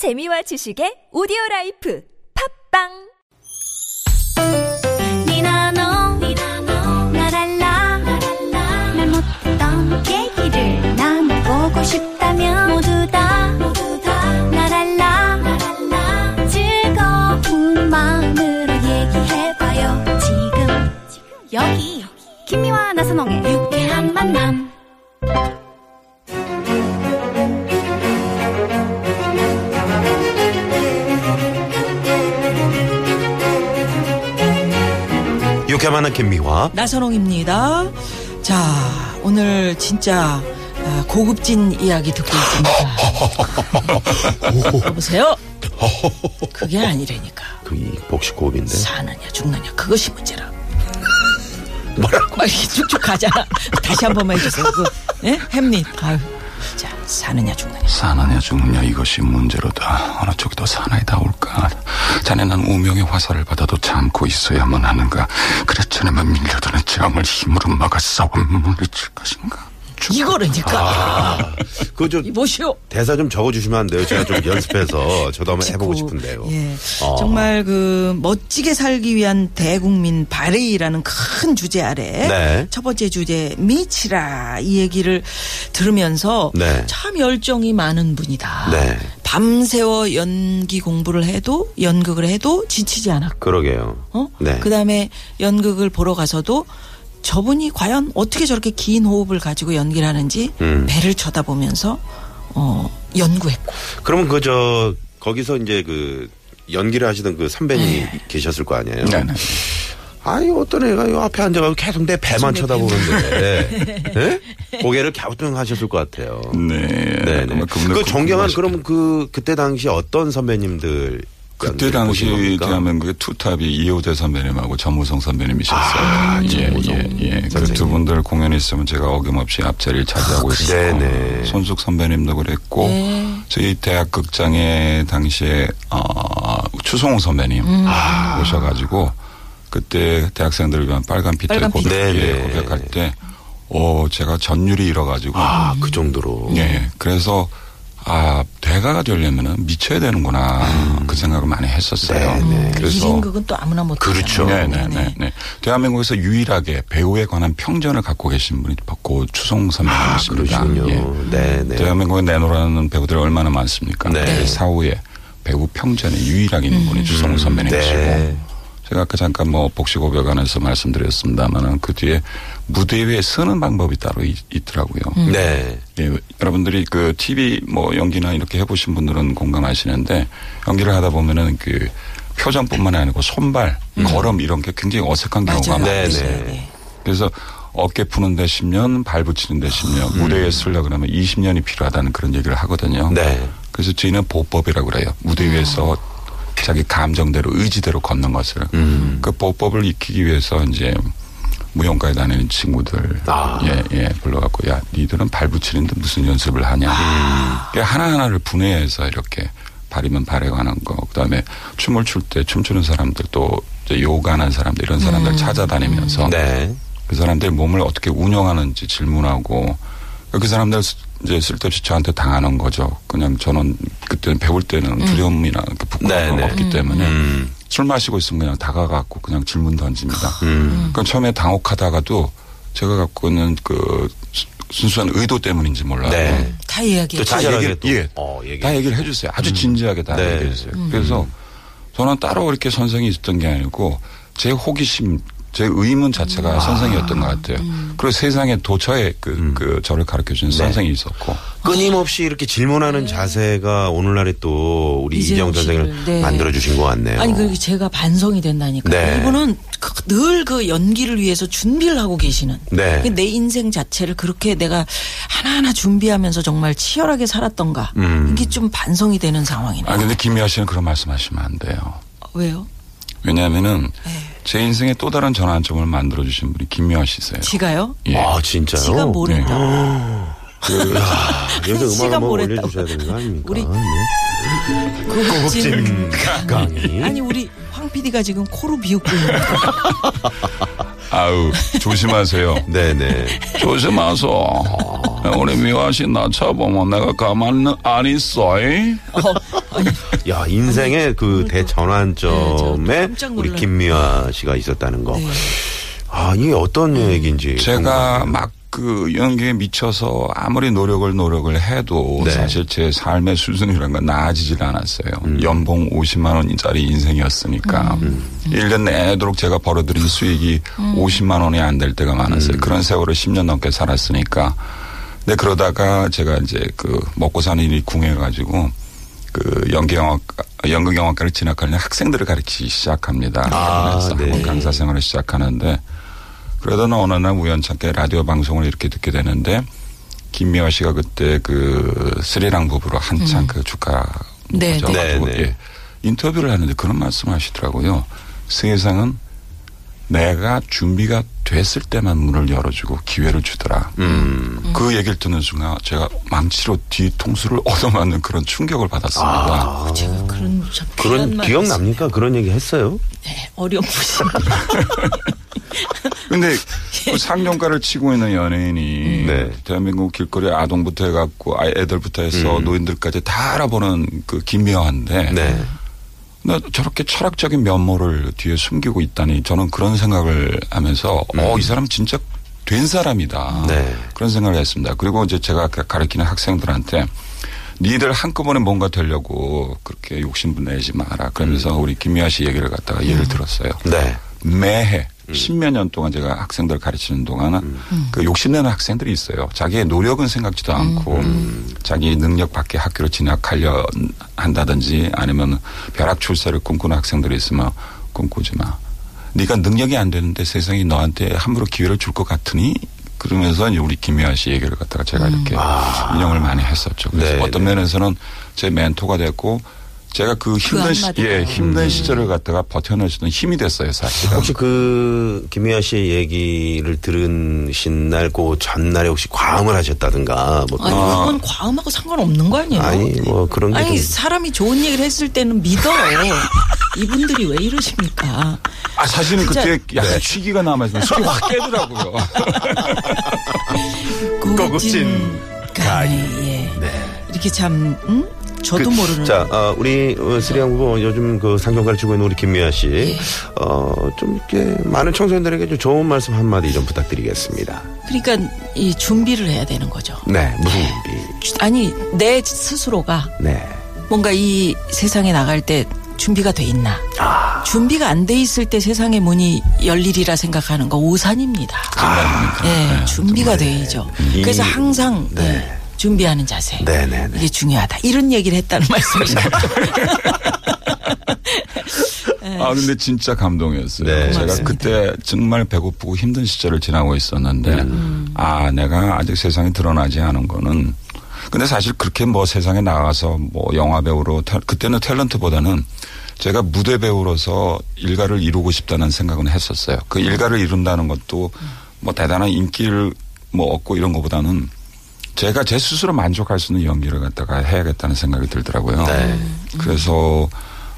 재미와 지식의 오디오 라이프 팝빵! 니나노 나랄라 말 못했 만남 김미화. 나선홍입니다. 자, 오늘 진짜 아, 고급진 이야기 듣고 있습니다. 여보세요? 그게 아니라니까. 그이 복식 호흡인데. 사느냐 죽느냐 그것이 문제라. 뭐라고? 빨리 쭉쭉 가잖아. 다시 한 번만 해주세요. 그 예? 햄릿. 아유. 자, 사느냐 죽느냐. 사느냐 죽느냐 이것이 문제로다. 어느 쪽이 더 사나이 다올까. 자네는 운명의 화살을 받아도 참고 있어야만 하는가. 그랬자네만 밀려드는 재앙을 힘으로 막아 싸워 물리칠 것인가. 죽어. 이거라니까. 아, 그거 좀 이 뭐시오? 대사 좀 적어주시면 안 돼요? 제가 좀 연습해서 저도 한번 해보고 싶은데요. 예. 어. 정말 그 멋지게 살기 위한 대국민 발해이라는 큰 주제 아래 네. 첫 번째 주제 미치라 이 얘기를 들으면서 네. 참 열정이 많은 분이다. 네. 밤새워 연기 공부를 해도 연극을 해도 지치지 않았고 그러게요. 어? 네. 그다음에 연극을 보러 가서도 저분이 과연 어떻게 저렇게 긴 호흡을 가지고 연기를 하는지 음. 배를 쳐다보면서 어 연구했고 그러면 그 저 거기서 이제 그 연기를 하시던 그 선배님이 네. 계셨을 거 아니에요? 네 네. 아니 어떤 애가 요 앞에 앉아가지고 계속 내 배만 내 쳐다보는데 예? 고개를 갸우뚱 하셨을 것 같아요. 네. 네네. 아마 그분들 그 존경한 그러면 그 그때 당시 어떤 선배님들 그때 당시 겁니까? 대한민국의 투탑이 이호재 선배님하고 전무성 선배님이셨어요. 아, 예, 전무성 예, 예. 그. 두 분들 공연 있으면 제가 어김없이 앞자리를 차지하고 있었고 네네. 손숙 선배님도 그랬고 네. 저희 대학 극장에 당시에 어, 추성호 선배님 음. 아, 오셔가지고 그때 대학생들을 위한 빨간 피트 고백. 예, 네네. 고백할 때 어, 제가 전율이 잃어가지고 아, 그 정도로. 예. 그래서 아 대가가 되려면은 미쳐야 되는구나 그 생각을 많이 했었어요. 음. 네네. 그래서 1인극은 또 아무나 못 그렇죠. 네네네. 네. 대한민국에서 유일하게 배우에 관한 평전을 갖고 계신 분이 고 아, 선배님이십니다. 그러시군요. 예. 네네. 대한민국에 내노라는 배우들이 얼마나 많습니까? 네. 그 사후에 배우 평전에 유일하게 있는 분이 추성 선배님이시고 네. 제가 아까 잠깐 뭐 복식호흡에 관해서 말씀드렸습니다만은 그 뒤에 무대 위에 쓰는 방법이 따로 있, 더라고요 네. 예, 여러분들이 그 TV 뭐 연기나 이렇게 해보신 분들은 공감하시는데 연기를 하다 보면은 그 표정뿐만 아니고 손발, 걸음 이런 게 굉장히 어색한 경우가 맞아요. 많아요. 네네. 네. 그래서 어깨 푸는데 10년, 발 붙이는데 10년, 무대에 쓰려 그러면 20년이 필요하다는 그런 얘기를 하거든요. 네. 그래서 저희는 보법이라고 그래요. 무대 위에서 자기 감정대로 의지대로 걷는 것을. 음. 그 보법을 익히기 위해서 이제 무용가에 다니는 친구들 아. 예, 예, 불러갖고 야, 니들은 발 붙이는데 무슨 연습을 하냐. 아. 그 하나하나를 분해해서 이렇게 발이면 발에 관한 거, 그 다음에 춤을 출 때 춤추는 사람들 또 이제 요가하는 사람들 이런 사람들 찾아다니면서 네. 그 사람들 몸을 어떻게 운영하는지 질문하고 그 사람들 이제 쓸데없이 저한테 당하는 거죠. 그냥 저는 그때는 배울 때는 두려움이나 그 부끄러움이 네네. 없기 때문에 음. 술 마시고 있으면 그냥 다가가고 그냥 질문 던집니다. 음. 그럼 처음에 당혹하다가도 제가 갖고 있는 그 수- 순수한 의도 때문인지 몰라요. 네. 다 이야기해. 또다 얘기를, 또, 예. 어, 얘기. 다 얘기를 해주세요. 아주 진지하게 다 네. 얘기해 주세요. 그래서 저는 따로 이렇게 선생이 있었던 게 아니고 제 호기심, 제 의문 자체가 선생이었던 것 같아요. 그리고 세상에 도처에 그, 그 저를 가르쳐 주는 선생이 있었고. 끊임없이 이렇게 질문하는 자세가 오늘날에 또 우리 이정 이재용 선생을 네. 만들어 주신 것 같네요. 아니 그리고 제가 반성이 된다니까. 네. 이분은 늘 그 연기를 위해서 준비를 하고 계시는. 네. 내 인생 자체를 그렇게 내가 하나하나 준비하면서 정말 치열하게 살았던가. 음. 이게 좀 반성이 되는 상황이네요. 아, 근데 김미아 씨는 그런 말씀 하시면 안 돼요. 왜요? 왜냐하면은 네. 제 인생에 또 다른 전환점을 만들어 주신 분이 김미아 씨세요. 지가요? 예. 아, 진짜요? 지가 뭘 네. 했다. 그, 야, 여기서 음악 시간 한번 뭘 올려주셔야. 되는 거 아닙니까? 우리 네. 고급진 강의. 아니 우리 황 PD가 지금 코로 비웃고 있는 아우 조심하세요. 네네. 조심하소. 우리 미화 씨나 쳐보면 내가 가만히 안 있어. 이? 어, 야 인생의 그 네, 저 대전환점에 깜짝 우리. 김미아 씨가 있었다는 거. 네. 아 이게 어떤 얘기인지. 제가 막 그 연기에 미쳐서 아무리 노력을 노력을 해도 네. 사실 제 삶의 수준이라는 건 나아지질 않았어요. 연봉 50만 원짜리 인생이었으니까 일 1년 내도록 제가 벌어들인 수익이 50만 원이 안 될 때가 많았어요. 그런 세월을 10년 넘게 살았으니까. 근데 그러다가 제가 이제 그 먹고 사는 일이 궁해가지고 그 연기영화 연극영화과를 진학하는 학생들을 가르치기 시작합니다. 아, 그래서 네. 강사 생활을 시작하는데 그러던 어느 날 우연찮게 라디오 방송을 이렇게 듣게 되는데 김미화 씨가 그때 그 스리랑 부부로 한창 그 주가 네? 네. 네, 네. 예, 인터뷰를 하는데 그런 말씀하시더라고요. 세상은 내가 준비가 됐을 때만 문을 열어주고 기회를 주더라. 음. 그 얘기를 듣는 순간 제가 망치로 뒤통수를 얻어맞는 그런 충격을 받았습니다. 아, 제가 그런 참 그런 기억납니까? 그런 얘기 했어요? 네, 어렴풋이. 근데 그 상용가를 치고 있는 연예인이 네. 대한민국 길거리 아동부터 해갖고 아- 애들부터 해서 음. 노인들까지 다 알아보는 그 김미화인데 네. 나 저렇게 철학적인 면모를 뒤에 숨기고 있다니 저는 그런 생각을 하면서 어이 사람 진짜 된 사람이다 음. 네. 그런 생각을 했습니다. 그리고 이제 제가 가- 가르치는 학생들한테 니들 한꺼번에 뭔가 되려고 그렇게 욕심부 내지 마라 그러면서 우리 김미아 씨 얘기를 갖다가 예를 들었어요. 네. 매해 음. 십몇 년 동안 제가 학생들 가르치는 동안은 그 욕심내는 학생들이 있어요. 자기의 노력은 생각지도 않고 음. 자기 능력 밖에 학교로 진학하려 한다든지 아니면 벼락 출세를 꿈꾸는 학생들이 있으면 꿈꾸지 마. 네가 능력이 안 되는데 세상이 너한테 함부로 기회를 줄 것 같으니 그러면서 이제 우리 김미아 씨 얘기를 갖다가 제가 이렇게 인용을 많이 했었죠. 그래서 아. 네, 어떤 네. 면에서는 제 멘토가 됐고 제가 그 힘든 시, 한마디가. 예, 힘든 시절을 갖다가 버텨낼 수 있는 힘이 됐어요, 사실은. 혹시 그 김미아 씨의 얘기를 들으신 날그 전날에 혹시 과음을 하셨다든가 뭐 아니, 그런 그건 과음하고 상관없는 거 아니에요? 아니 뭐 그런 게 아니, 좀 사람이 좋은 얘기를 했을 때는 믿어. 이분들이 왜 이러십니까? 아, 사실은 진짜- 그때 약간 취기가 남아있으면 술이 확 깨더라고요. 고급진 가이. 예. 이렇게 참, 응? 저도 그, 모르는. 자, 어, 우리 어, 스리양 부부 요즘 그 상경 가르치고 있는 우리 김미아 씨, 예. 어, 좀 이렇게 많은 청소년들에게 좀 좋은 말씀 한 마디 좀 부탁드리겠습니다. 그러니까 이 준비를 해야 되는 거죠. 네, 무슨 준비? 아니, 내 스스로가 네. 뭔가 이 세상에 나갈 때 준비가 돼 있나. 아, 준비가 안 돼 있을 때 세상의 문이 열리리라 생각하는 거 오산입니다. 아, 예, 준비가 돼야죠. 이- 그래서 항상 네. 예, 준비하는 자세. 네, 네, 네. 이게 중요하다. 이런 얘기를 했다는 말씀이시죠. 아, 근데 진짜 감동이었어요. 네. 제가 고맙습니다. 그때 정말 배고프고 힘든 시절을 지나고 있었는데, 음. 아, 내가 아직 세상에 드러나지 않은 거는, 근데 사실 그렇게 뭐 세상에 나가서 뭐 영화 배우로, 태- 그때는 탤런트보다는 제가 무대 배우로서 일가를 이루고 싶다는 생각은 했었어요. 그 일가를 이룬다는 것도 뭐 대단한 인기를 뭐 얻고 이런 것보다는 제가 제 스스로 만족할 수 있는 연기를 갖다가 해야겠다는 생각이 들더라고요. 네. 그래서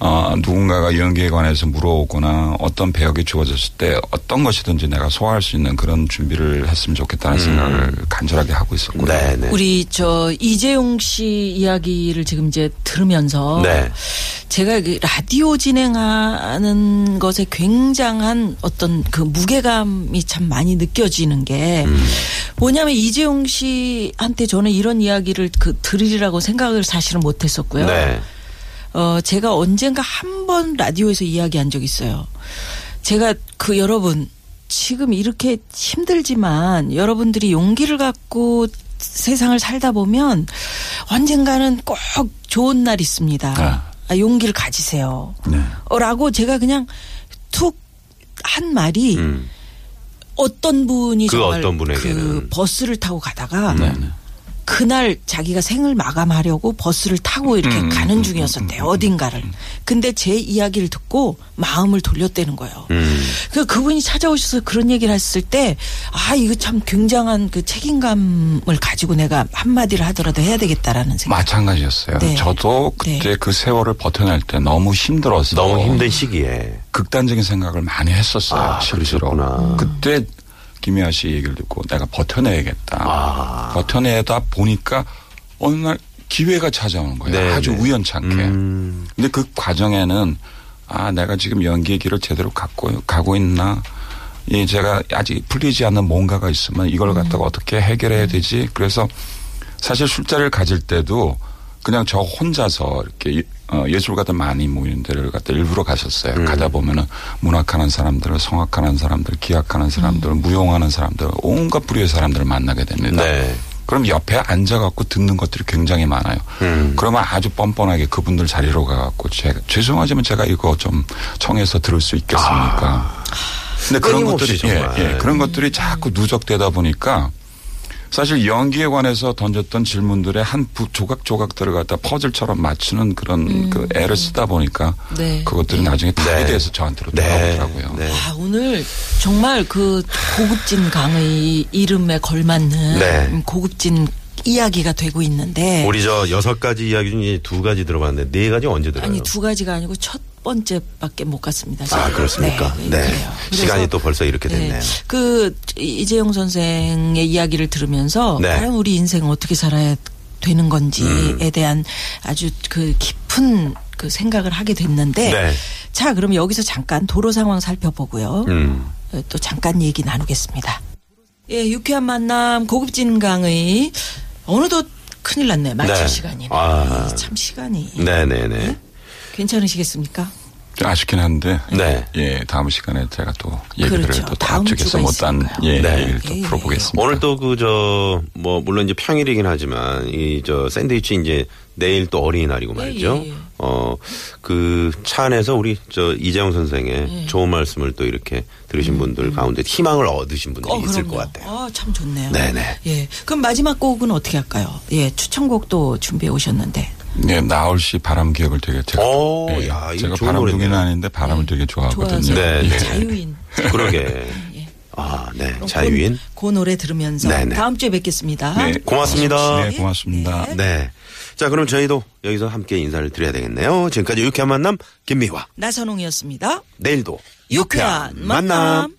어, 누군가가 연기에 관해서 물어오거나 어떤 배역이 주어졌을 때 어떤 것이든지 내가 소화할 수 있는 그런 준비를 했으면 좋겠다는 생각을 간절하게 하고 있었고요. 음. 네, 네. 우리 저 이재용 씨 이야기를 지금 이제 들으면서 네. 제가 그 라디오 진행하는 것에 굉장한 어떤 그 무게감이 참 많이 느껴지는 게 음. 뭐냐면 이재용 씨한테 저는 이런 이야기를 그 들으리라고 생각을 사실은 못했었고요. 네. 어, 제가 언젠가 한 번 라디오에서 이야기한 적 있어요. 제가 그 여러분, 지금 이렇게 힘들지만 여러분들이 용기를 갖고 세상을 살다 보면 언젠가는 꼭 좋은 날 있습니다. 아, 용기를 가지세요. 네. 어, 라고 제가 그냥 툭 한 말이 음. 어떤 분이 그 정말 어떤 분에게는. 그 버스를 타고 가다가 네, 네. 그날 자기가 생을 마감하려고 버스를 타고 이렇게 음, 가는 음, 중이었었대요. 어딘가를. 근데 제 이야기를 듣고 마음을 돌렸다는 거예요. 음. 그 그분이 찾아오셔서 그런 얘기를 했을 때 아, 이거 참 굉장한 그 책임감을 가지고 내가 한마디를 하더라도 해야 되겠다라는 생각. 마찬가지였어요. 네. 저도 그때 네. 그 세월을 버텨낼 때 너무 힘들어서 너무 힘든 시기에. 극단적인 생각을 많이 했었어요. 아, 실제로. 그러셨구나. 그때 김희아 씨 얘기를 듣고 내가 버텨내야겠다. 아. 버텨내다 보니까 어느 날 기회가 찾아오는 거예요. 네, 아주 네. 우연찮게. 음. 근데 그 과정에는 아 내가 지금 연기의 길을 제대로 갖고 가고 있나 이 제가 아직 풀리지 않는 뭔가가 있으면 이걸 갖다가 어떻게 해결해야 되지 그래서 사실 술자리를 가질 때도 그냥 저 혼자서 이렇게 어, 예술가들 많이 모이는 데를 갖다 일부러 갔었어요. 음. 가다 보면은 문학하는 사람들, 성악하는 사람들, 기악하는 사람들, 무용하는 사람들, 온갖 부류의 사람들을 만나게 됩니다. 네. 그럼 옆에 앉아갖고 듣는 것들이 굉장히 많아요. 음. 그러면 아주 뻔뻔하게 그분들 자리로 가갖고 제가 죄송하지만 제가 이거 좀 청해서 들을 수 있겠습니까? 근데 그런 것들이 예. 예, 그런 것들이 자꾸 누적되다 보니까 사실 연기에 관해서 던졌던 질문들의 한 부, 조각조각들을 갖다 퍼즐처럼 맞추는 그런 그 애를 쓰다 보니까 네. 그것들이 나중에 답이 네. 돼서 저한테로 네. 돌아오더라고요. 네. 아, 오늘 정말 그 고급진 강의 이름에 걸맞는 네. 음, 고급진 이야기가 되고 있는데 우리 저 여섯 가지 이야기 중에 두 가지 들어봤는데 네 가지 언제 들어요? 아니 두 가지가 아니고 첫 번째밖에 못 갔습니다. 아, 지금. 그렇습니까? 네, 네. 그래요. 시간이 또 벌써 이렇게 됐네요. 네. 그 이재용 선생의 이야기를 들으면서 네. 과연 우리 인생은 어떻게 살아야 되는 건지에 음. 대한 아주 그 깊은 그 생각을 하게 됐는데 네. 자 그럼 여기서 잠깐 도로 상황 살펴보고요. 음. 어, 또 잠깐 얘기 나누겠습니다. 예, 유쾌한 만남 고급진 강의 어느덧 큰일 났네 마칠 네. 시간이네. 아. 이참 시간이 네네 네. 괜찮으시겠습니까? 아쉽긴 한데 네. 예 다음 시간에 제가 또 얘기들을 그렇죠. 또 다음 앞쪽에서 주가 못한. 예, 네. 얘기를 또 예, 예. 풀어보겠습니다. 오늘 또 그 저 뭐 물론 이제 평일이긴 하지만 이 저 샌드위치 이제 내일 또 어린이날이고 말이죠. 예, 예. 어그 차 안에서 우리 저 이재용 선생의 예. 좋은 말씀을 또 이렇게 들으신 분들 가운데 희망을 얻으신 분들이 어, 있을 그럼요. 것 같아요. 아, 참 좋네요. 네네. 예. 그럼 마지막 곡은 어떻게 할까요? 예, 추천곡도 준비해 오셨는데. 네, 나올 씨 바람 기억을 되게 제가 오, 예, 야, 이거 제가 바람둥이는 노래네요. 아닌데 바람을 되게 좋아하거든요. 네, 네. 자유인. 그러게. 예. 아, 네. 그럼 자유인. 그, 그 노래 들으면서 네네. 다음 주에 뵙겠습니다. 네, 고맙습니다. 네, 고맙습니다. 네. 네. 자, 그럼 저희도 여기서 함께 인사를 드려야 되겠네요. 지금까지 유쾌한 만남 김미화. 나선홍이었습니다. 내일도 유쾌한 만남.